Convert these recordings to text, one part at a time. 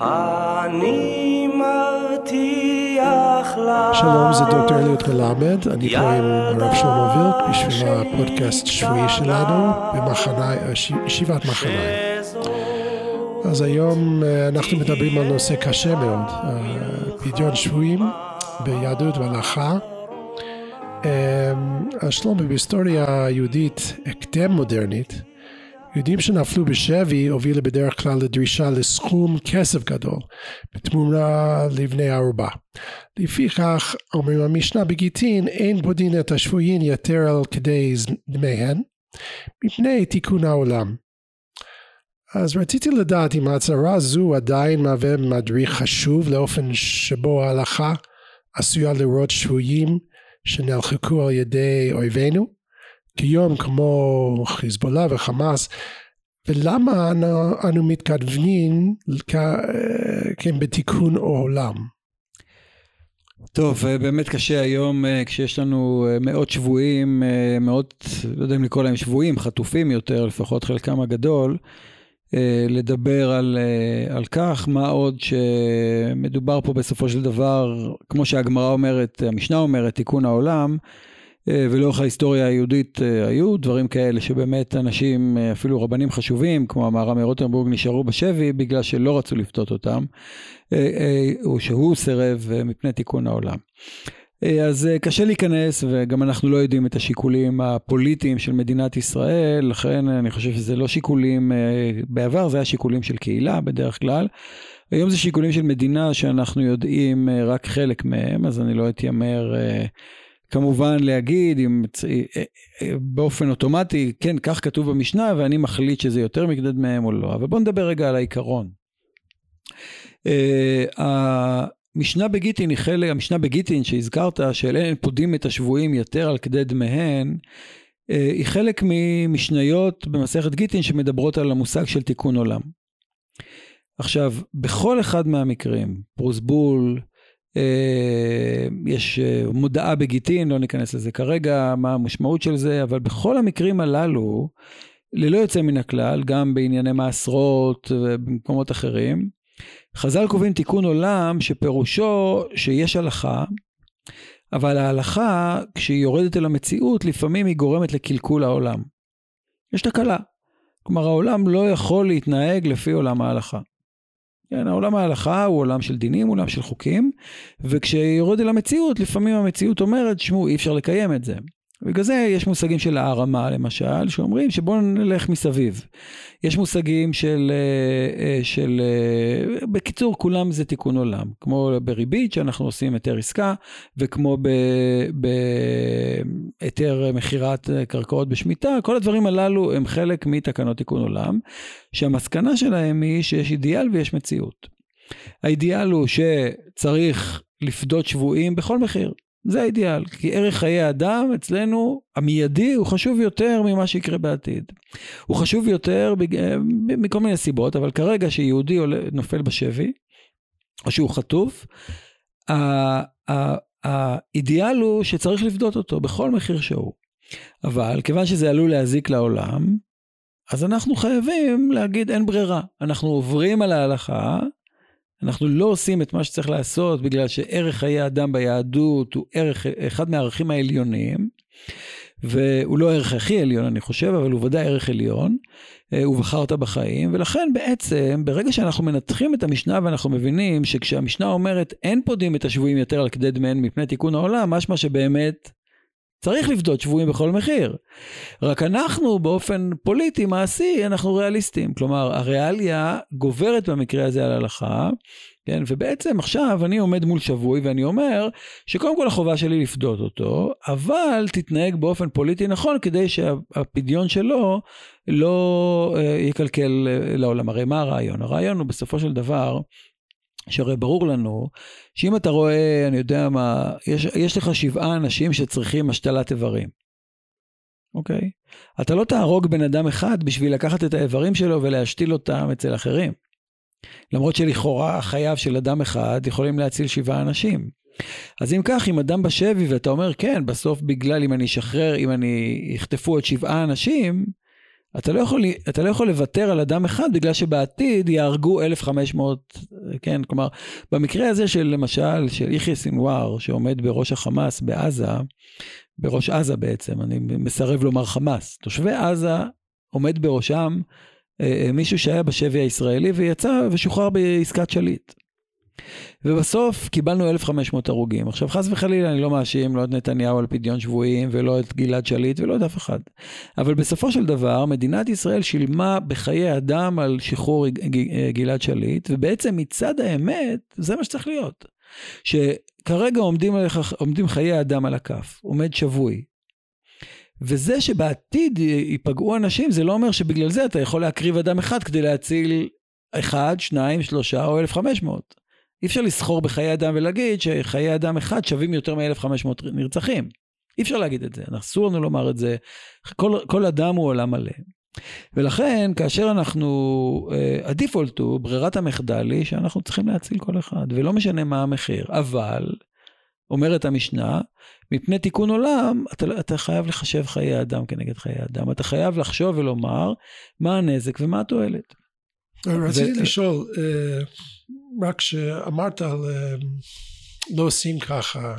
אני מבטיח לך שלום, זה דוקטור אליוט מלמד, אני פה עם הרב שלמה וילק בשביל הפודקאסט שבועי שלנו במחנה, ישיבת מחנה. אז היום אה, אנחנו מדברים על נושא קשה מאוד, אה, פדיון שבויים ביהדות והלכה. אה, שלמה, בהיסטוריה היהודית הקדם מודרנית, יהודים שנפלו בשבי הובילו בדרך כלל לדרישה לסכום כסף גדול בתמורה לבני ערובה. לפיכך אומרים המשנה בגיטין אין פודין את השבויים יתר על כדי דמיהן מפני תיקון העולם. אז רציתי לדעת אם ההצהרה זו עדיין מהווה מדריך חשוב לאופן שבו ההלכה עשויה לראות שבויים שנלחקו על ידי אויבינו כיום כמו חיזבאללה וחמאס ולמה אנו, אנו מתכוונים כן בתיקון עולם. טוב, אה, באמת קשה היום אה, כשיש לנו אה, מאות שבויים, מאות, לא יודע אם לקרוא להם שבויים, חטופים יותר, לפחות חלקם הגדול, לדבר על, על כך, מה עוד שמדובר פה בסופו של דבר, כמו שהגמרא אומרת, המשנה אומרת, תיקון העולם, ולאורך ההיסטוריה היהודית אה, היו דברים כאלה שבאמת אנשים, אה, אפילו רבנים חשובים, כמו המהר"ם מרוטנבורג, נשארו בשבי בגלל שלא רצו לפתות אותם, או שהוא סירב מפני תיקון העולם. אז קשה להיכנס, וגם אנחנו לא יודעים את השיקולים הפוליטיים של מדינת ישראל, לכן אני חושב שזה לא שיקולים, בעבר זה היה שיקולים של קהילה בדרך כלל. היום זה שיקולים של מדינה שאנחנו יודעים רק חלק מהם, אז אני לא אתיימר כמובן להגיד אם, אה, אה, באופן אוטומטי, כן, כך כתוב במשנה ואני מחליט שזה יותר מקדד מהם או לא. אבל בואו נדבר רגע על העיקרון. המשנה בגיטין היא חלק, המשנה בגיטין שהזכרת, של אין פודים את השבויים יתר על כדי דמיהן, היא חלק ממשניות במסכת גיטין שמדברות על המושג של תיקון עולם. עכשיו, בכל אחד מהמקרים, פרוסבול, אה, יש אה, מודעה בגיטין, לא ניכנס לזה כרגע, מה המשמעות של זה, אבל בכל המקרים הללו, ללא יוצא מן הכלל, גם בענייני מעשרות ובמקומות אחרים, חז"ל קובעים תיקון עולם שפירושו שיש הלכה, אבל ההלכה, כשהיא יורדת אל המציאות, לפעמים היא גורמת לקלקול העולם. יש תקלה. כלומר, העולם לא יכול להתנהג לפי עולם ההלכה. כן, העולם ההלכה הוא עולם של דינים, עולם של חוקים, וכשיורד אל המציאות, לפעמים המציאות אומרת, שמעו, אי אפשר לקיים את זה. בגלל זה יש מושגים של הערמה למשל, שאומרים שבואו נלך מסביב. יש מושגים של, אה, אה, של, אה, בקיצור, כולם זה תיקון עולם. כמו בריבית, שאנחנו עושים היתר עסקה, וכמו בהיתר מכירת קרקעות בשמיטה, כל הדברים הללו הם חלק מתקנות תיקון עולם, שהמסקנה שלהם היא שיש אידיאל ויש מציאות. האידיאל הוא שצריך לפדות שבויים בכל מחיר. זה האידיאל, כי ערך חיי האדם אצלנו, המיידי, הוא חשוב יותר ממה שיקרה בעתיד. הוא חשוב יותר בג... מכל מיני סיבות, אבל כרגע שיהודי עולה, נופל בשבי, או שהוא חטוף, האידיאל הוא שצריך לפדות אותו בכל מחיר שהוא. אבל כיוון שזה עלול להזיק לעולם, אז אנחנו חייבים להגיד אין ברירה. אנחנו עוברים על ההלכה, אנחנו לא עושים את מה שצריך לעשות בגלל שערך חיי אדם ביהדות הוא ערך, אחד מהערכים העליונים, והוא לא הערך הכי עליון אני חושב, אבל הוא ודאי ערך עליון, אה, ובחרת בחיים, ולכן בעצם ברגע שאנחנו מנתחים את המשנה ואנחנו מבינים שכשהמשנה אומרת אין פודים את השבויים יותר על כדי דמיהן מפני תיקון העולם, משמע שבאמת צריך לפדות שבויים בכל מחיר. רק אנחנו באופן פוליטי, מעשי, אנחנו ריאליסטים. כלומר, הריאליה גוברת במקרה הזה על ההלכה, כן? ובעצם עכשיו אני עומד מול שבוי ואני אומר שקודם כל החובה שלי לפדות אותו, אבל תתנהג באופן פוליטי נכון כדי שהפדיון שלו לא uh, יקלקל uh, לעולם. הרי מה הרעיון? הרעיון הוא בסופו של דבר, שהרי ברור לנו שאם אתה רואה, אני יודע מה, יש, יש לך שבעה אנשים שצריכים השתלת איברים, אוקיי? אתה לא תהרוג בן אדם אחד בשביל לקחת את האיברים שלו ולהשתיל אותם אצל אחרים. למרות שלכאורה חייו של אדם אחד יכולים להציל שבעה אנשים. אז אם כך, אם אדם בשבי ואתה אומר, כן, בסוף בגלל אם אני אשחרר, אם אני יחטפו עוד שבעה אנשים, אתה לא, יכול, אתה לא יכול לוותר על אדם אחד בגלל שבעתיד יהרגו 1,500, כן, כלומר, במקרה הזה של למשל, של יחיא סינואר, שעומד בראש החמאס בעזה, בראש עזה בעצם, אני מסרב לומר חמאס, תושבי עזה עומד בראשם אה, אה, מישהו שהיה בשבי הישראלי ויצא ושוחרר בעסקת שליט. ובסוף קיבלנו 1,500 הרוגים. עכשיו, חס וחלילה, אני לא מאשים לא את נתניהו על פדיון שבויים, ולא את גלעד שליט, ולא את אף אחד. אבל בסופו של דבר, מדינת ישראל שילמה בחיי אדם על שחרור גלעד שליט, ובעצם מצד האמת, זה מה שצריך להיות. שכרגע עומדים, עליך, עומדים חיי אדם על הכף, עומד שבוי. וזה שבעתיד ייפגעו אנשים, זה לא אומר שבגלל זה אתה יכול להקריב אדם אחד כדי להציל אחד, שניים, שלושה או 1,500. אי אפשר לסחור בחיי אדם ולהגיד שחיי אדם אחד שווים יותר מ-1,500 נרצחים. אי אפשר להגיד את זה, אסור לנו לומר את זה. כל, כל אדם הוא עולם מלא. ולכן, כאשר אנחנו, uh, הדיפולט הוא, ברירת המחדל היא שאנחנו צריכים להציל כל אחד, ולא משנה מה המחיר. אבל, אומרת המשנה, מפני תיקון עולם, אתה, אתה חייב לחשב חיי אדם כנגד חיי אדם. אתה חייב לחשוב ולומר מה הנזק ומה התועלת. רציתי לשאול, אה, רק שאמרת על אה, לא עושים ככה, אה,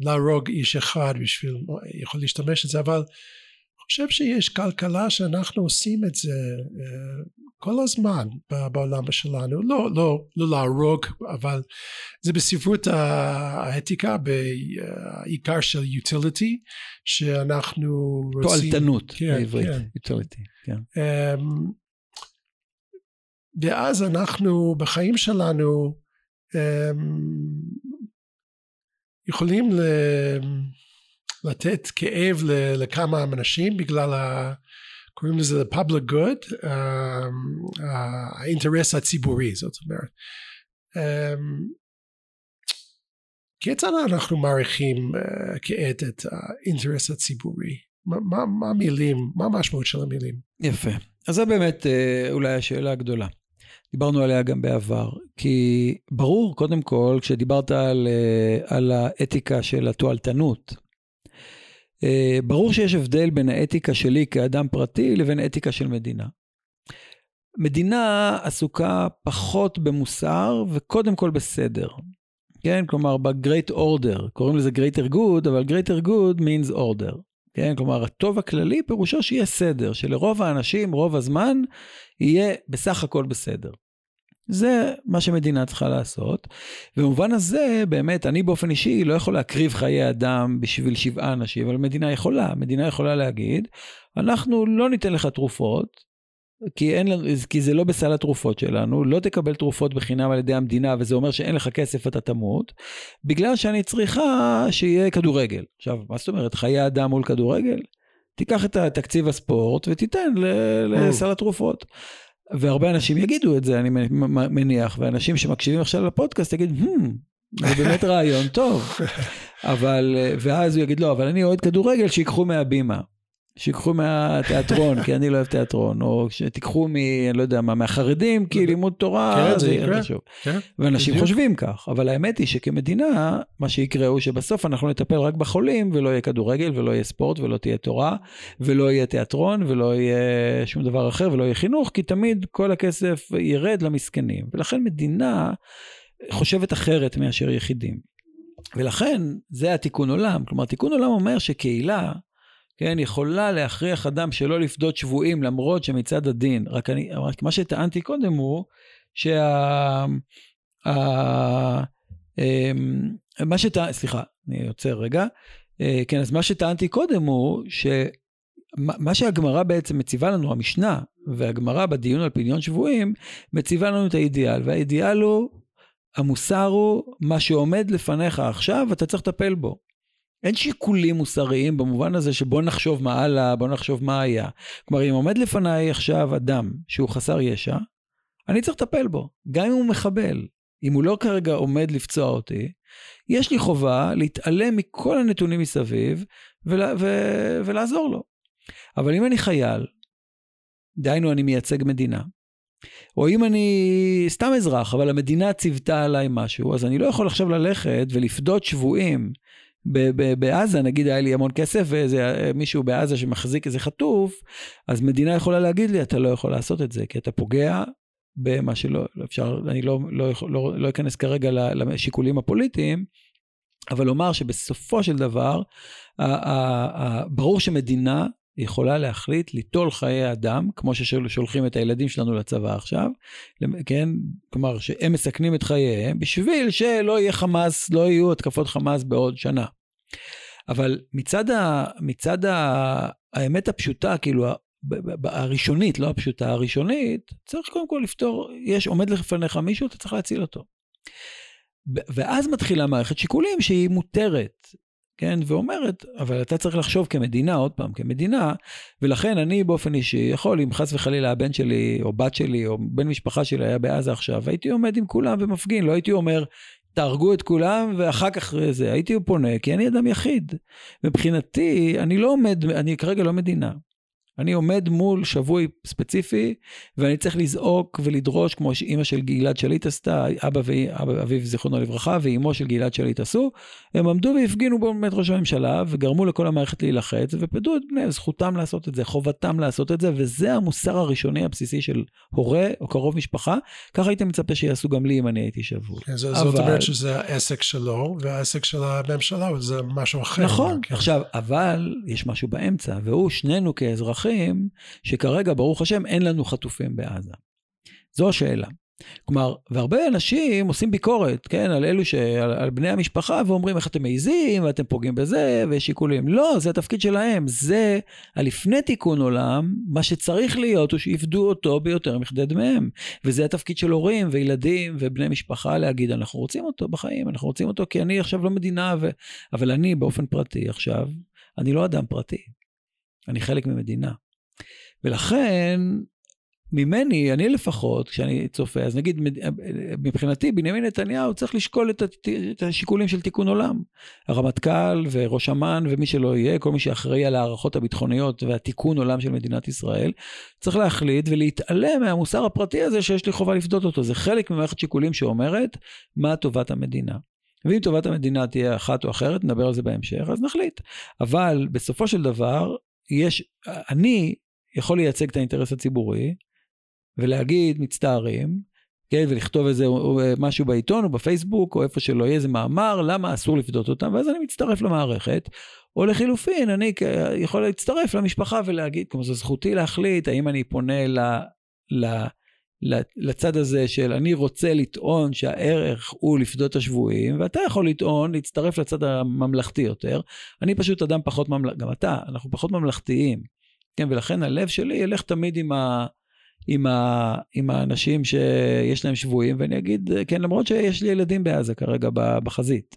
להרוג איש אחד בשביל, יכול להשתמש בזה, אבל אני חושב שיש כלכלה שאנחנו עושים את זה כל הזמן בעולם שלנו, לא, לא, לא להרוג, אבל זה בספרות האתיקה בעיקר של utility, שאנחנו רוצים... תועלתנות כן, בעברית, כן. utility, כן. ואז אנחנו בחיים שלנו אמ, יכולים לתת כאב לכמה אנשים בגלל ה... קוראים לזה public good, אמ, האינטרס הציבורי זאת אומרת. אמ, כיצד אנחנו מעריכים אה, כעת את האינטרס הציבורי? מה, המילים, מה המשמעות של המילים? יפה. אז זו באמת אה, אולי השאלה הגדולה. דיברנו עליה גם בעבר, כי ברור, קודם כל, כשדיברת על, אה, על האתיקה של התועלתנות, אה, ברור שיש הבדל בין האתיקה שלי כאדם פרטי לבין אתיקה של מדינה. מדינה עסוקה פחות במוסר וקודם כל בסדר. כן, כלומר ב-Great Order, קוראים לזה Greater Good, אבל Greater Good means Order. כן, כלומר הטוב הכללי פירושו שיהיה סדר, שלרוב האנשים רוב הזמן יהיה בסך הכל בסדר. זה מה שמדינה צריכה לעשות. במובן הזה, באמת, אני באופן אישי לא יכול להקריב חיי אדם בשביל שבעה אנשים, אבל מדינה יכולה. מדינה יכולה להגיד, אנחנו לא ניתן לך תרופות, כי, אין, כי זה לא בסל התרופות שלנו, לא תקבל תרופות בחינם על ידי המדינה, וזה אומר שאין לך כסף, אתה תמות, בגלל שאני צריכה שיהיה כדורגל. עכשיו, מה זאת אומרת, חיי אדם מול כדורגל? תיקח את תקציב הספורט ותיתן לסל התרופות. והרבה אנשים יגידו את זה, אני מניח, ואנשים שמקשיבים עכשיו לפודקאסט יגידו, hmm, זה באמת רעיון טוב. אבל, ואז הוא יגיד, לא, אבל אני אוהד כדורגל, שיקחו מהבימה. שיקחו מהתיאטרון, כי אני לא אוהב תיאטרון, או שתיקחו מ... אני לא יודע מה, מהחרדים, כי לימוד תורה, כן, זה יקרה. כן, ואנשים חושבים כך, אבל האמת היא שכמדינה, מה שיקרה הוא שבסוף אנחנו נטפל רק בחולים, ולא יהיה כדורגל, ולא יהיה ספורט, ולא תהיה תורה, ולא יהיה תיאטרון, ולא יהיה שום דבר אחר, ולא יהיה חינוך, כי תמיד כל הכסף ירד למסכנים. ולכן מדינה חושבת אחרת מאשר יחידים. ולכן זה התיקון עולם. כלומר, תיקון עולם אומר שקהילה, כן, יכולה להכריח אדם שלא לפדות שבויים למרות שמצד הדין, רק, אני, רק מה שטענתי קודם הוא שה... ה, אמ, מה שטענתי, סליחה, אני עוצר רגע. אה, כן, אז מה שטענתי קודם הוא שמה שהגמרא בעצם מציבה לנו, המשנה והגמרא בדיון על פדיון שבויים, מציבה לנו את האידיאל, והאידיאל הוא, המוסר הוא, מה שעומד לפניך עכשיו, אתה צריך לטפל בו. אין שיקולים מוסריים במובן הזה שבוא נחשוב מה הלאה, בוא נחשוב מה היה. כלומר, אם עומד לפניי עכשיו אדם שהוא חסר ישע, אני צריך לטפל בו, גם אם הוא מחבל. אם הוא לא כרגע עומד לפצוע אותי, יש לי חובה להתעלם מכל הנתונים מסביב ולה, ו, ולעזור לו. אבל אם אני חייל, דהיינו אני מייצג מדינה, או אם אני סתם אזרח, אבל המדינה ציוותה עליי משהו, אז אני לא יכול עכשיו ללכת ולפדות שבויים בעזה, נגיד היה לי המון כסף ואיזה מישהו בעזה שמחזיק איזה חטוף, אז מדינה יכולה להגיד לי, אתה לא יכול לעשות את זה, כי אתה פוגע במה שלא אפשר, אני לא, לא, לא, לא אכנס כרגע לשיקולים הפוליטיים, אבל לומר שבסופו של דבר, ברור שמדינה יכולה להחליט ליטול חיי אדם, כמו ששולחים את הילדים שלנו לצבא עכשיו, כן? כלומר, שהם מסכנים את חייהם, בשביל שלא יהיה חמאס, לא יהיו התקפות חמאס בעוד שנה. אבל מצד, ה, מצד ה, האמת הפשוטה, כאילו, הראשונית, לא הפשוטה, הראשונית, צריך קודם כל לפתור, יש, עומד לפניך מישהו, אתה צריך להציל אותו. ואז מתחילה מערכת שיקולים שהיא מותרת. כן, ואומרת, אבל אתה צריך לחשוב כמדינה, עוד פעם, כמדינה, ולכן אני באופן אישי יכול, אם חס וחלילה הבן שלי, או בת שלי, או בן משפחה שלי היה בעזה עכשיו, הייתי עומד עם כולם ומפגין, לא הייתי אומר, תהרגו את כולם, ואחר כך זה, הייתי פונה, כי אני אדם יחיד. מבחינתי, אני לא עומד, אני כרגע לא מדינה. אני עומד מול שבוי ספציפי, ואני צריך לזעוק ולדרוש, כמו שאימא של גלעד שליט עשתה, אבא ואביו זיכרונו לברכה, ואימו של גלעד שליט עשו, הם עמדו והפגינו באמת ראש הממשלה, וגרמו לכל המערכת להילחץ, ופדו את בניהם, זכותם לעשות את זה, חובתם לעשות את זה, וזה המוסר הראשוני הבסיסי של הורה או קרוב משפחה, ככה הייתי מצפה שיעשו גם לי אם אני הייתי שבוי. כן, זאת אבל... אומרת שזה העסק שלו, והעסק של הממשלה זה משהו אחר. נכון, כן. עכשיו, אבל יש משהו באמצע, והוא שנינו כאזרחים, שוכחים שכרגע, ברוך השם, אין לנו חטופים בעזה. זו השאלה. כלומר, והרבה אנשים עושים ביקורת, כן, על אלו ש... על, על בני המשפחה, ואומרים איך אתם מעיזים, ואתם פוגעים בזה, ויש שיקולים. לא, זה התפקיד שלהם. זה, הלפני תיקון עולם, מה שצריך להיות הוא שיפדו אותו ביותר מכדי דמיהם. וזה התפקיד של הורים וילדים ובני משפחה להגיד, אנחנו רוצים אותו בחיים, אנחנו רוצים אותו כי אני עכשיו לא מדינה, ו... אבל אני באופן פרטי עכשיו, אני לא אדם פרטי. אני חלק ממדינה. ולכן, ממני, אני לפחות, כשאני צופה, אז נגיד, מבחינתי, בנימין נתניהו צריך לשקול את השיקולים של תיקון עולם. הרמטכ"ל וראש אמ"ן ומי שלא יהיה, כל מי שאחראי על ההערכות הביטחוניות והתיקון עולם של מדינת ישראל, צריך להחליט ולהתעלם מהמוסר הפרטי הזה שיש לי חובה לפדות אותו. זה חלק ממערכת שיקולים שאומרת מה טובת המדינה. ואם טובת המדינה תהיה אחת או אחרת, נדבר על זה בהמשך, אז נחליט. אבל בסופו של דבר, יש, אני יכול לייצג את האינטרס הציבורי ולהגיד מצטערים, כן, ולכתוב איזה משהו בעיתון או בפייסבוק או איפה שלא יהיה איזה מאמר, למה אסור לפדות אותם, ואז אני מצטרף למערכת. או לחילופין, אני יכול להצטרף למשפחה ולהגיד, כמו זו זכותי להחליט האם אני פונה ל, ל, לצד הזה של אני רוצה לטעון שהערך הוא לפדות השבויים, ואתה יכול לטעון, להצטרף לצד הממלכתי יותר. אני פשוט אדם פחות ממלכתי, גם אתה, אנחנו פחות ממלכתיים. כן, ולכן הלב שלי ילך תמיד עם, ה, עם, ה, עם האנשים שיש להם שבויים, ואני אגיד, כן, למרות שיש לי ילדים בעזה כרגע בחזית.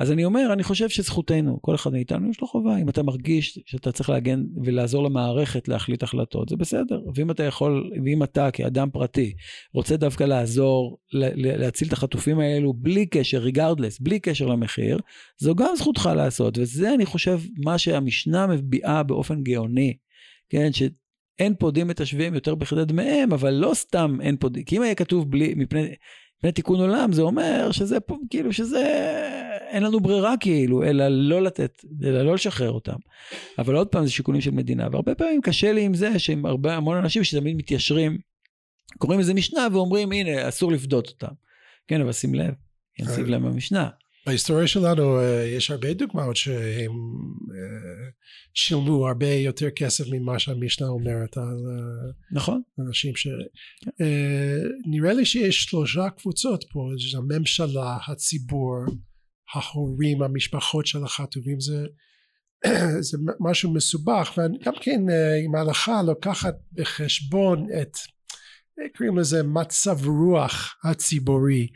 אז אני אומר, אני חושב שזכותנו, כל אחד מאיתנו יש לו חובה. אם אתה מרגיש שאתה צריך להגן ולעזור למערכת להחליט החלטות, זה בסדר. ואם אתה יכול, ואם אתה כאדם פרטי רוצה דווקא לעזור, להציל את החטופים האלו בלי קשר, regardless, בלי קשר למחיר, זו גם זכותך לעשות. וזה, אני חושב, מה שהמשנה מביעה באופן גאוני, כן, ש... אין פודים את השבויים יותר בכדי דמיהם, אבל לא סתם אין פודים, כי אם היה כתוב בלי, מפני, מפני תיקון עולם, זה אומר שזה פה, כאילו שזה, אין לנו ברירה כאילו, אלא לא לתת, אלא לא לשחרר אותם. אבל עוד פעם, זה שיקולים של מדינה, והרבה פעמים קשה לי עם זה, שעם הרבה, המון אנשים שתמיד מתיישרים, קוראים לזה משנה ואומרים, הנה, אסור לפדות אותם. כן, אבל שים לב, שים לב במשנה. בהיסטוריה שלנו אה, יש הרבה דוגמאות שהם אה, שילמו הרבה יותר כסף ממה שהמשנה אומרת על אה, נכון. אנשים ש... נראה לי שיש שלושה קבוצות פה, זה הממשלה, הציבור, ההורים, המשפחות של החטובים, זה, זה משהו מסובך, וגם כן אם ההלכה לוקחת בחשבון את, קוראים לזה מצב רוח הציבורי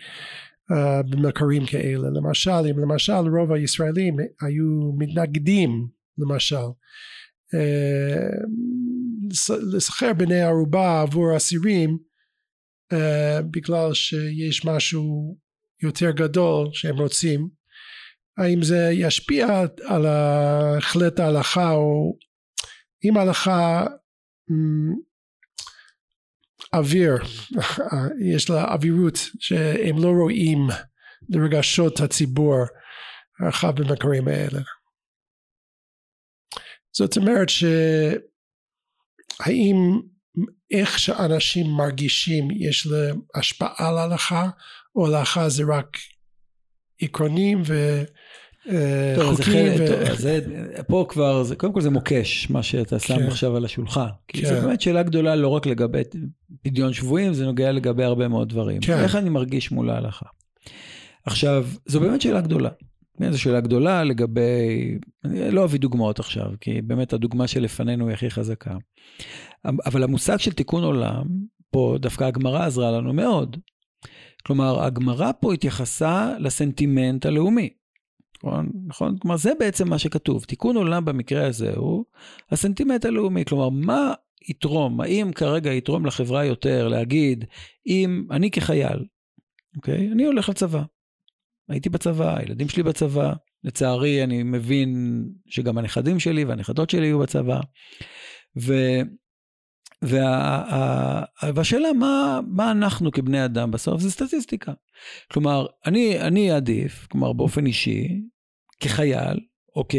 uh, במחקרים כאלה. למשל אם למשל רוב הישראלים היו מתנגדים למשל uh, לשכר בני ערובה עבור אסירים uh, בגלל שיש משהו יותר גדול שהם רוצים האם זה ישפיע על החלט ההלכה או אם ההלכה אוויר, יש לה אווירות שהם לא רואים לרגשות הציבור הרחב במקרים האלה. זאת אומרת שהאם איך שאנשים מרגישים יש להם השפעה על ההלכה או ההלכה זה רק עקרונים ו... אה, חוקים פה כבר, קודם כל זה מוקש, מה שאתה שם כן. עכשיו על השולחן. כי כן. זו באמת שאלה גדולה לא רק לגבי פדיון שבויים, זה נוגע לגבי הרבה מאוד דברים. כן. איך אני מרגיש מול ההלכה? עכשיו, זו באמת שאלה גדולה. כן, זו שאלה גדולה לגבי, אני לא אביא דוגמאות עכשיו, כי באמת הדוגמה שלפנינו היא הכי חזקה. אבל המושג של תיקון עולם, פה דווקא הגמרא עזרה לנו מאוד. כלומר, הגמרא פה התייחסה לסנטימנט הלאומי. נכון? נכון? כלומר, זה בעצם מה שכתוב. תיקון עולם במקרה הזה הוא הסנטימנט הלאומי. כלומר, מה יתרום, האם כרגע יתרום לחברה יותר להגיד, אם אני כחייל, אוקיי? אני הולך לצבא. הייתי בצבא, הילדים שלי בצבא, לצערי אני מבין שגם הנכדים שלי והנכדות שלי יהיו בצבא. ו... וה... והשאלה מה, מה אנחנו כבני אדם בסוף זה סטטיסטיקה. כלומר, אני, אני אעדיף, כלומר באופן אישי, כחייל, או כ...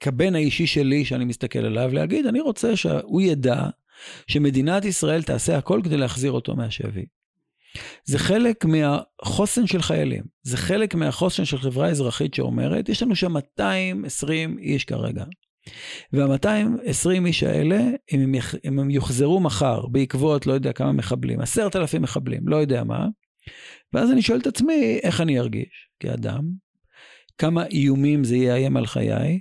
כבן האישי שלי שאני מסתכל עליו, להגיד, אני רוצה שהוא ידע שמדינת ישראל תעשה הכל כדי להחזיר אותו מהשבי. זה חלק מהחוסן של חיילים, זה חלק מהחוסן של חברה אזרחית שאומרת, יש לנו שם 220 איש כרגע. וה-220 איש האלה, אם הם, יח, אם הם יוחזרו מחר בעקבות, לא יודע כמה מחבלים, עשרת אלפים מחבלים, לא יודע מה, ואז אני שואל את עצמי, איך אני ארגיש כאדם? כמה איומים זה יאיים על חיי?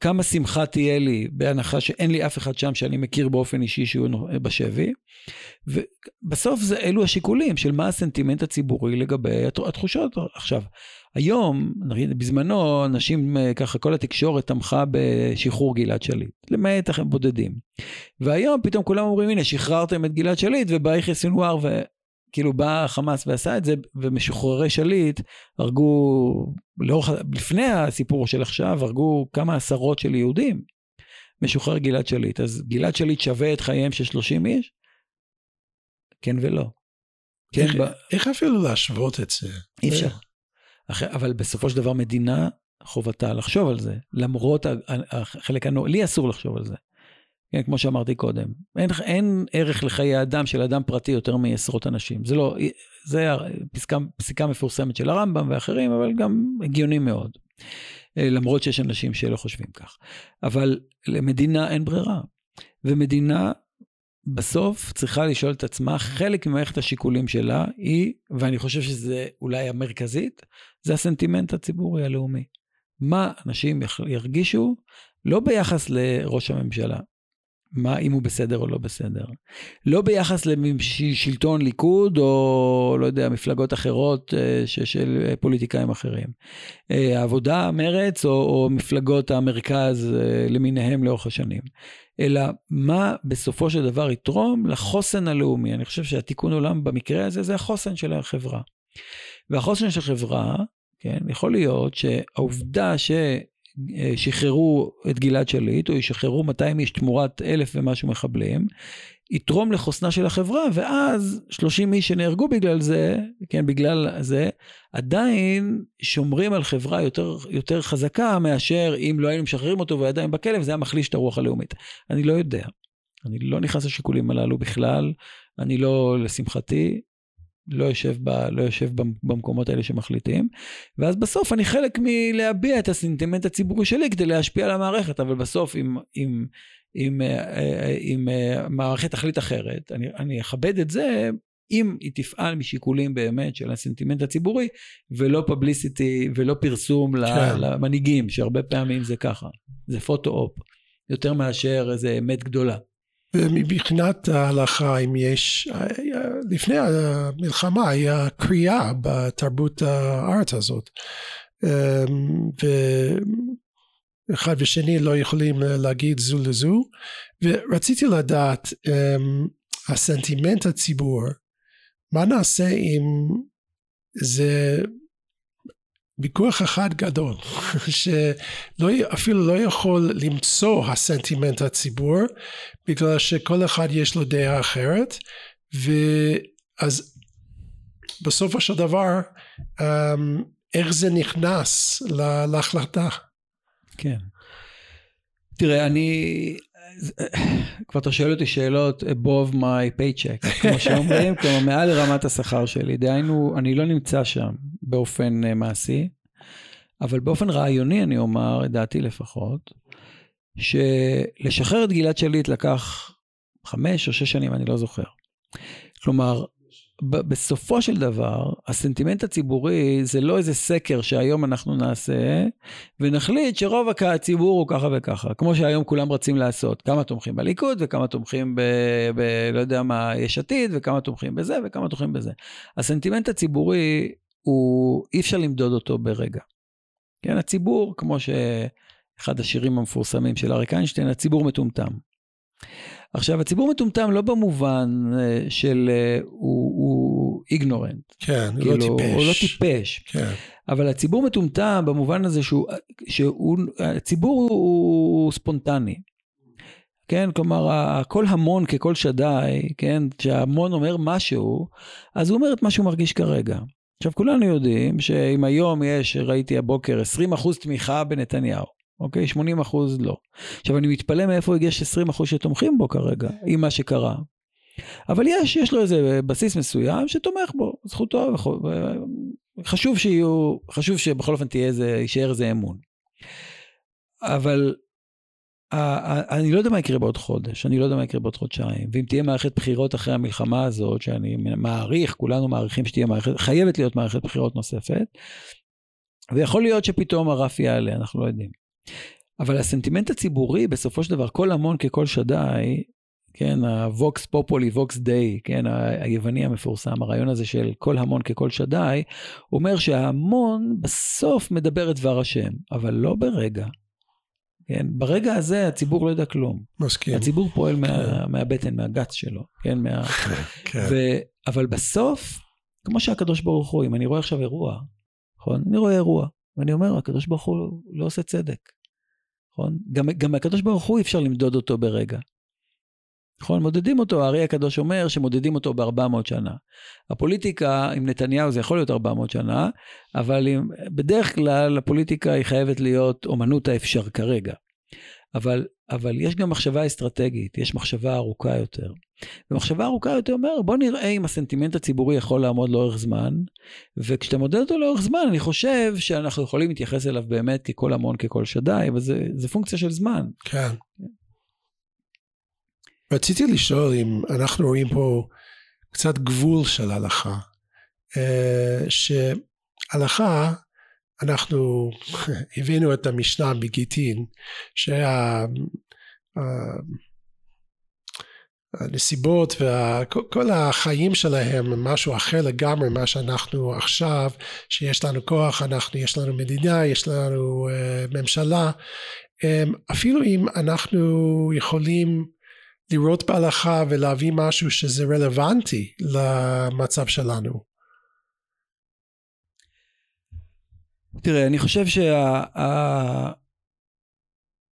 כמה שמחה תהיה לי בהנחה שאין לי אף אחד שם שאני מכיר באופן אישי שהוא בשבי. ובסוף זה אלו השיקולים של מה הסנטימנט הציבורי לגבי התחושות. עכשיו, היום, בזמנו, אנשים, ככה, כל התקשורת תמכה בשחרור גלעד שליט, למעט בודדים. והיום פתאום כולם אומרים, הנה, שחררתם את גלעד שליט ובא יחיא סינואר וכאילו בא חמאס ועשה את זה, ומשוחררי שליט הרגו, לאורך, לפני הסיפור של עכשיו, הרגו כמה עשרות של יהודים. משוחרר גלעד שליט. אז גלעד שליט שווה את חייהם של 30 איש? כן ולא. כן, איך, ב... איך אפילו להשוות את זה? אי אפשר. אחרי, אבל בסופו של דבר מדינה חובתה לחשוב על זה, למרות החלק הנור... לי אסור לחשוב על זה. כן, כמו שאמרתי קודם, אין, אין ערך לחיי אדם של אדם פרטי יותר מעשרות אנשים. זה לא, זה פסקה, פסיקה מפורסמת של הרמב"ם ואחרים, אבל גם הגיוני מאוד. למרות שיש אנשים שלא חושבים כך. אבל למדינה אין ברירה. ומדינה בסוף צריכה לשאול את עצמה, חלק ממערכת השיקולים שלה היא, ואני חושב שזה אולי המרכזית, זה הסנטימנט הציבורי הלאומי. מה אנשים ירגישו, לא ביחס לראש הממשלה, מה אם הוא בסדר או לא בסדר. לא ביחס לשלטון ליכוד או לא יודע, מפלגות אחרות של פוליטיקאים אחרים. העבודה, מרץ או, או מפלגות המרכז למיניהם לאורך השנים. אלא מה בסופו של דבר יתרום לחוסן הלאומי. אני חושב שהתיקון עולם במקרה הזה זה החוסן של החברה. והחוסן של חברה, כן, יכול להיות שהעובדה ש... שחררו את גלעד שליט, או ישחררו 200 איש תמורת אלף ומשהו מחבלים, יתרום לחוסנה של החברה, ואז 30 איש שנהרגו בגלל זה, כן, בגלל זה, עדיין שומרים על חברה יותר, יותר חזקה מאשר אם לא היינו משחררים אותו ועדיין בכלא, וזה היה מחליש את הרוח הלאומית. אני לא יודע. אני לא נכנס לשיקולים הללו בכלל, אני לא, לשמחתי, לא יושב, ב, לא יושב במקומות האלה שמחליטים, ואז בסוף אני חלק מלהביע את הסנטימנט הציבורי שלי כדי להשפיע על המערכת, אבל בסוף אם, אם, אם, אם, אם מערכת תחליט אחרת, אני, אני אכבד את זה אם היא תפעל משיקולים באמת של הסנטימנט הציבורי, ולא פבליסיטי ולא פרסום כן. למנהיגים, שהרבה פעמים זה ככה, זה פוטו-אופ, יותר מאשר איזה אמת גדולה. ומבחינת ההלכה, אם יש, לפני המלחמה היה קריאה בתרבות הארץ הזאת. ואחד ושני לא יכולים להגיד זו לזו. ורציתי לדעת, הסנטימנט הציבור, מה נעשה אם זה ויכוח אחד גדול, שאפילו לא יכול למצוא הסנטימנט הציבור, בגלל שכל אחד יש לו דעה אחרת, ואז בסופו של דבר איך זה נכנס להחלטה. כן. תראה, אני, כבר אתה שואל אותי שאלות above my paycheck, כמו שאומרים, כלומר מעל לרמת השכר שלי. דהיינו, אני לא נמצא שם באופן uh, מעשי, אבל באופן רעיוני אני אומר, דעתי לפחות, שלשחרר את גלעד שליט לקח חמש או שש שנים, אני לא זוכר. כלומר, בסופו של דבר, הסנטימנט הציבורי זה לא איזה סקר שהיום אנחנו נעשה, ונחליט שרוב הציבור הוא ככה וככה, כמו שהיום כולם רצים לעשות, כמה תומכים בליכוד וכמה תומכים ב... ב לא יודע מה, יש עתיד, וכמה תומכים בזה וכמה תומכים בזה. הסנטימנט הציבורי, הוא, אי אפשר למדוד אותו ברגע. כן, הציבור, כמו שאחד השירים המפורסמים של אריק איינשטיין, הציבור מטומטם. עכשיו, הציבור מטומטם לא במובן אה, של אה, הוא, הוא איגנורנט. כן, הוא לא כאילו, טיפש. הוא לא טיפש. כן. אבל הציבור מטומטם במובן הזה שהוא, שהוא הציבור הוא ספונטני. כן, כלומר, הכל המון ככל שדי, כן, כשהמון אומר משהו, אז הוא אומר את מה שהוא מרגיש כרגע. עכשיו, כולנו יודעים שאם היום יש, ראיתי הבוקר, 20% תמיכה בנתניהו. אוקיי? 80 אחוז לא. עכשיו, אני מתפלא מאיפה יש 20 אחוז שתומכים בו כרגע, עם מה שקרה. אבל יש, יש לו איזה בסיס מסוים שתומך בו, זכותו, חשוב שיהיו, חשוב שבכל אופן תהיה איזה, יישאר איזה אמון. אבל אני לא יודע מה יקרה בעוד חודש, אני לא יודע מה יקרה בעוד חודשיים, ואם תהיה מערכת בחירות אחרי המלחמה הזאת, שאני מעריך, כולנו מעריכים שתהיה מערכת, חייבת להיות מערכת בחירות נוספת, ויכול להיות שפתאום הרף יעלה, אנחנו לא יודעים. אבל הסנטימנט הציבורי, בסופו של דבר, כל המון ככל שדי, כן, הווקס פופולי, ווקס דיי, כן, היווני המפורסם, הרעיון הזה של כל המון ככל שדי, אומר שההמון בסוף מדבר את דבר השם, אבל לא ברגע. כן, ברגע הזה הציבור לא יודע כלום. מסכים. הציבור פועל כן. מה, מהבטן, מהגץ שלו, כן, מה... כן. ו... אבל בסוף, כמו שהקדוש ברוך הוא, אם אני רואה עכשיו אירוע, נכון? אני רואה אירוע, ואני אומר, הקדוש ברוך הוא לא עושה צדק. נכון? גם, גם הקדוש ברוך הוא אפשר למדוד אותו ברגע. נכון? מודדים אותו, הארי הקדוש אומר שמודדים אותו ב-400 שנה. הפוליטיקה עם נתניהו זה יכול להיות 400 שנה, אבל עם, בדרך כלל הפוליטיקה היא חייבת להיות אומנות האפשר כרגע. אבל, אבל יש גם מחשבה אסטרטגית, יש מחשבה ארוכה יותר. ומחשבה ארוכה יותר אומר, בוא נראה אם הסנטימנט הציבורי יכול לעמוד לאורך זמן, וכשאתה מודד אותו לאורך זמן, אני חושב שאנחנו יכולים להתייחס אליו באמת ככל המון, ככל שדי, אבל זה, זה פונקציה של זמן. כן. רציתי לשאול אם אנחנו רואים פה קצת גבול של הלכה, אה, שהלכה אנחנו הבאנו את המשנה בגיטין שהנסיבות וכל החיים שלהם הם משהו אחר לגמרי ממה שאנחנו עכשיו שיש לנו כוח אנחנו יש לנו מדינה יש לנו uh, ממשלה. um, אפילו אם אנחנו יכולים לראות בהלכה ולהביא משהו שזה רלוונטי למצב שלנו תראה, אני חושב שה...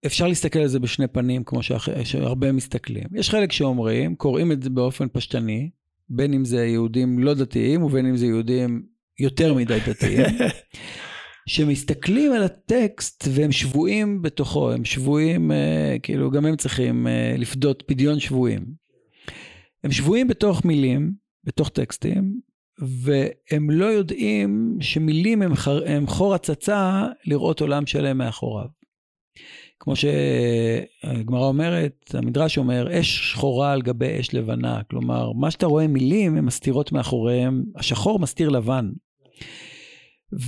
אפשר להסתכל על זה בשני פנים, כמו שהרבה מסתכלים. יש חלק שאומרים, קוראים את זה באופן פשטני, בין אם זה יהודים לא דתיים ובין אם זה יהודים יותר מדי דתיים, שמסתכלים על הטקסט והם שבויים בתוכו, הם שבויים, אה, כאילו גם הם צריכים אה, לפדות פדיון שבויים. הם שבויים בתוך מילים, בתוך טקסטים, והם לא יודעים שמילים הם, חר, הם חור הצצה לראות עולם שלם מאחוריו. כמו שהגמרא אומרת, המדרש אומר, אש שחורה על גבי אש לבנה. כלומר, מה שאתה רואה מילים, הן מסתירות מאחוריהם, השחור מסתיר לבן.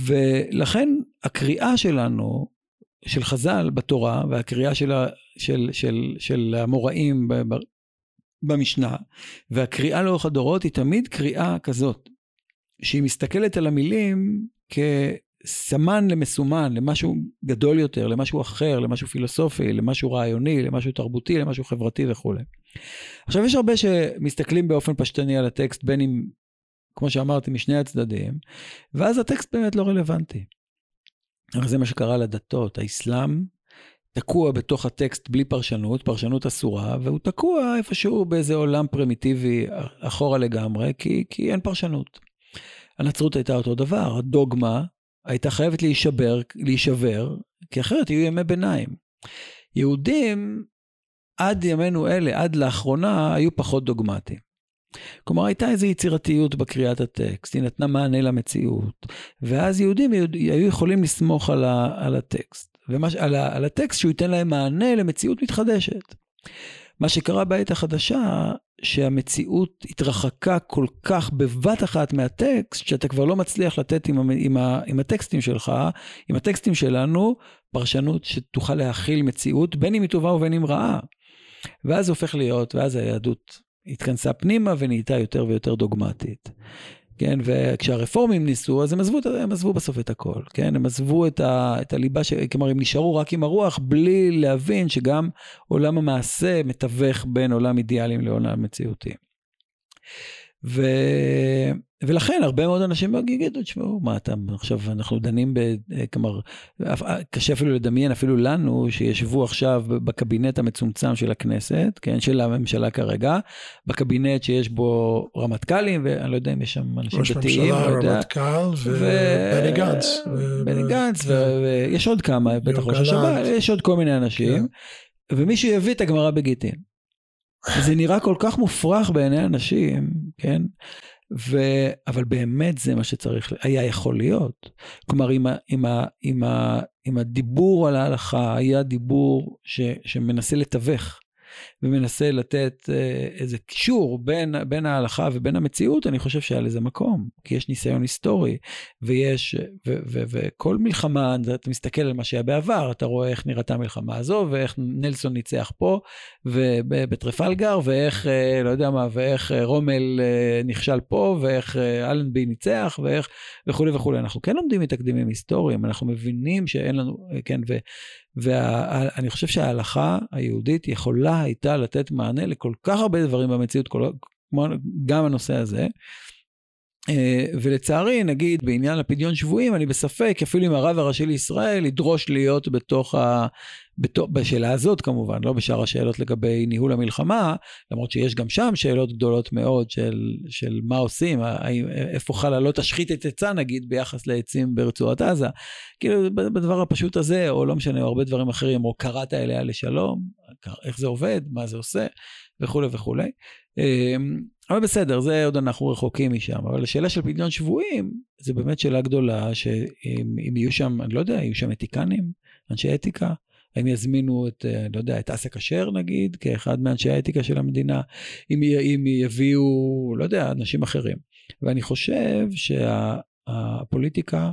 ולכן הקריאה שלנו, של חז"ל בתורה, והקריאה של, של, של, של המוראים במשנה, והקריאה לאורך הדורות היא תמיד קריאה כזאת. שהיא מסתכלת על המילים כסמן למסומן, למשהו גדול יותר, למשהו אחר, למשהו פילוסופי, למשהו רעיוני, למשהו תרבותי, למשהו חברתי וכולי. עכשיו יש הרבה שמסתכלים באופן פשטני על הטקסט, בין אם, כמו שאמרתי, משני הצדדים, ואז הטקסט באמת לא רלוונטי. אבל זה מה שקרה לדתות, האסלאם תקוע בתוך הטקסט בלי פרשנות, פרשנות אסורה, והוא תקוע איפשהו באיזה עולם פרימיטיבי אחורה לגמרי, כי, כי אין פרשנות. הנצרות הייתה אותו דבר, הדוגמה הייתה חייבת להישבר, להישבר, כי אחרת יהיו ימי ביניים. יהודים עד ימינו אלה, עד לאחרונה, היו פחות דוגמטיים. כלומר, הייתה איזו יצירתיות בקריאת הטקסט, היא נתנה מענה למציאות, ואז יהודים היו יכולים לסמוך על, ה, על הטקסט, ומש, על, ה, על הטקסט שהוא ייתן להם מענה למציאות מתחדשת. מה שקרה בעת החדשה, שהמציאות התרחקה כל כך בבת אחת מהטקסט, שאתה כבר לא מצליח לתת עם, עם, עם הטקסטים שלך, עם הטקסטים שלנו, פרשנות שתוכל להכיל מציאות, בין אם היא טובה ובין אם רעה. ואז זה הופך להיות, ואז היהדות התכנסה פנימה ונהייתה יותר ויותר דוגמטית. כן, וכשהרפורמים ניסו, אז הם עזבו, הם עזבו בסוף את הכל, כן? הם עזבו את, ה, את הליבה, ש... כלומר, הם נשארו רק עם הרוח, בלי להבין שגם עולם המעשה מתווך בין עולם אידיאלים לעולם מציאותי. ו... ולכן הרבה מאוד אנשים יגידו, תשמעו, מה אתה, עכשיו אנחנו דנים ב... כלומר, קשה אפילו לדמיין, אפילו לנו, שישבו עכשיו בקבינט המצומצם של הכנסת, כן, של הממשלה כרגע, בקבינט שיש בו רמטכ"לים, ואני לא יודע אם יש שם אנשים דתיים, ראש ממשלה, רמטכ"ל ובני גנץ. בני גנץ, ויש עוד כמה, בטח ראש השב"כ, יש עוד כל מיני אנשים, כן. ומישהו יביא את הגמרא בגיטין. זה נראה כל כך מופרך בעיני אנשים, כן? ו... אבל באמת זה מה שצריך, היה יכול להיות. כלומר, אם, אם, אם, אם הדיבור על ההלכה היה דיבור ש, שמנסה לתווך ומנסה לתת אה, איזה קישור בין, בין ההלכה ובין המציאות, אני חושב שהיה לזה מקום, כי יש ניסיון היסטורי, ויש, וכל מלחמה, אתה מסתכל על מה שהיה בעבר, אתה רואה איך נראתה המלחמה הזו, ואיך נלסון ניצח פה, ובטרפלגר, ואיך, אה, לא יודע מה, ואיך אה, רומל נכשל פה, ואיך אלנבי ניצח, ואיך, וכולי וכולי. אנחנו כן לומדים מתקדימים היסטוריים, אנחנו מבינים שאין לנו, כן. ואני חושב שההלכה היהודית יכולה הייתה לתת מענה לכל כך הרבה דברים במציאות, כמו גם הנושא הזה. אה, ולצערי, נגיד, בעניין הפדיון שבויים, אני בספק, אפילו אם הרב הראשי לישראל ידרוש להיות בתוך ה... בשאלה הזאת כמובן, לא בשאר השאלות לגבי ניהול המלחמה, למרות שיש גם שם שאלות גדולות מאוד של, של מה עושים, איפה חלה לא תשחית את עצה נגיד ביחס לעצים ברצועת עזה. כאילו בדבר הפשוט הזה, או לא משנה, או הרבה דברים אחרים, או קראת אליה לשלום, איך זה עובד, מה זה עושה, וכולי וכולי. אמ, אבל בסדר, זה עוד אנחנו רחוקים משם. אבל השאלה של פדיון שבויים, זה באמת שאלה גדולה, שאם יהיו שם, אני לא יודע, יהיו שם אתיקנים, אנשי אתיקה, הם יזמינו את, אה, לא יודע, את אסא כשר נגיד, כאחד מאנשי האתיקה של המדינה, אם, אם יביאו, לא יודע, אנשים אחרים. ואני חושב שהפוליטיקה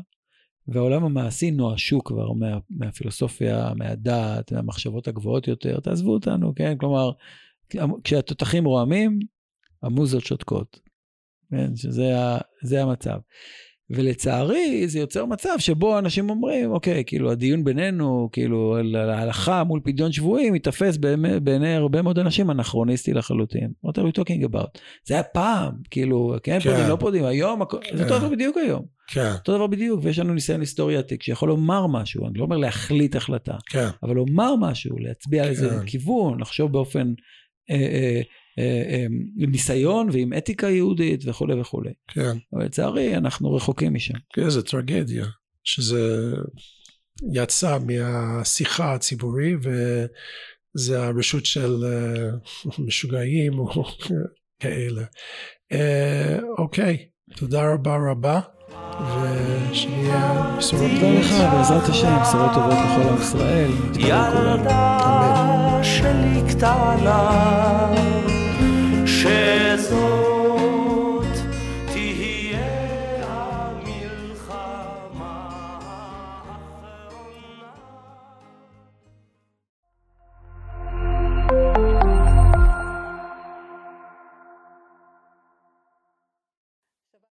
והעולם המעשי נואשו כבר מה, מהפילוסופיה, מהדת, מהמחשבות הגבוהות יותר, תעזבו אותנו, כן? כלומר, כשהתותחים רועמים, המוזות שותקות. כן, שזה המצב. ולצערי זה יוצר מצב שבו אנשים אומרים, אוקיי, כאילו הדיון בינינו, כאילו על ההלכה מול פדיון שבויים, ייתפס בעיני הרבה מאוד אנשים אנכרוניסטי לחלוטין. What are we talking about? זה היה פעם, כאילו, כן, כן. פודים, לא פודים, היום, כן. זה אותו דבר בדיוק היום. כן. אותו דבר בדיוק, ויש לנו ניסיון היסטורי עתיק שיכול לומר משהו, אני לא אומר להחליט החלטה, כן. אבל לומר משהו, להצביע כן. על איזה כן. כיוון, לחשוב באופן... אה, אה, עם ניסיון ועם אתיקה יהודית וכולי וכולי. כן. אבל לצערי אנחנו רחוקים משם. כן, זה טרגדיה, שזה יצא מהשיחה הציבורית וזה הרשות של אה, משוגעים או כאלה. אוקיי, תודה רבה רבה. ושיהיה בשורות טובות. לך, בעזרת השם, בשורות טובות לכל עם ישראל. ילדה שלי קטנה Yeah.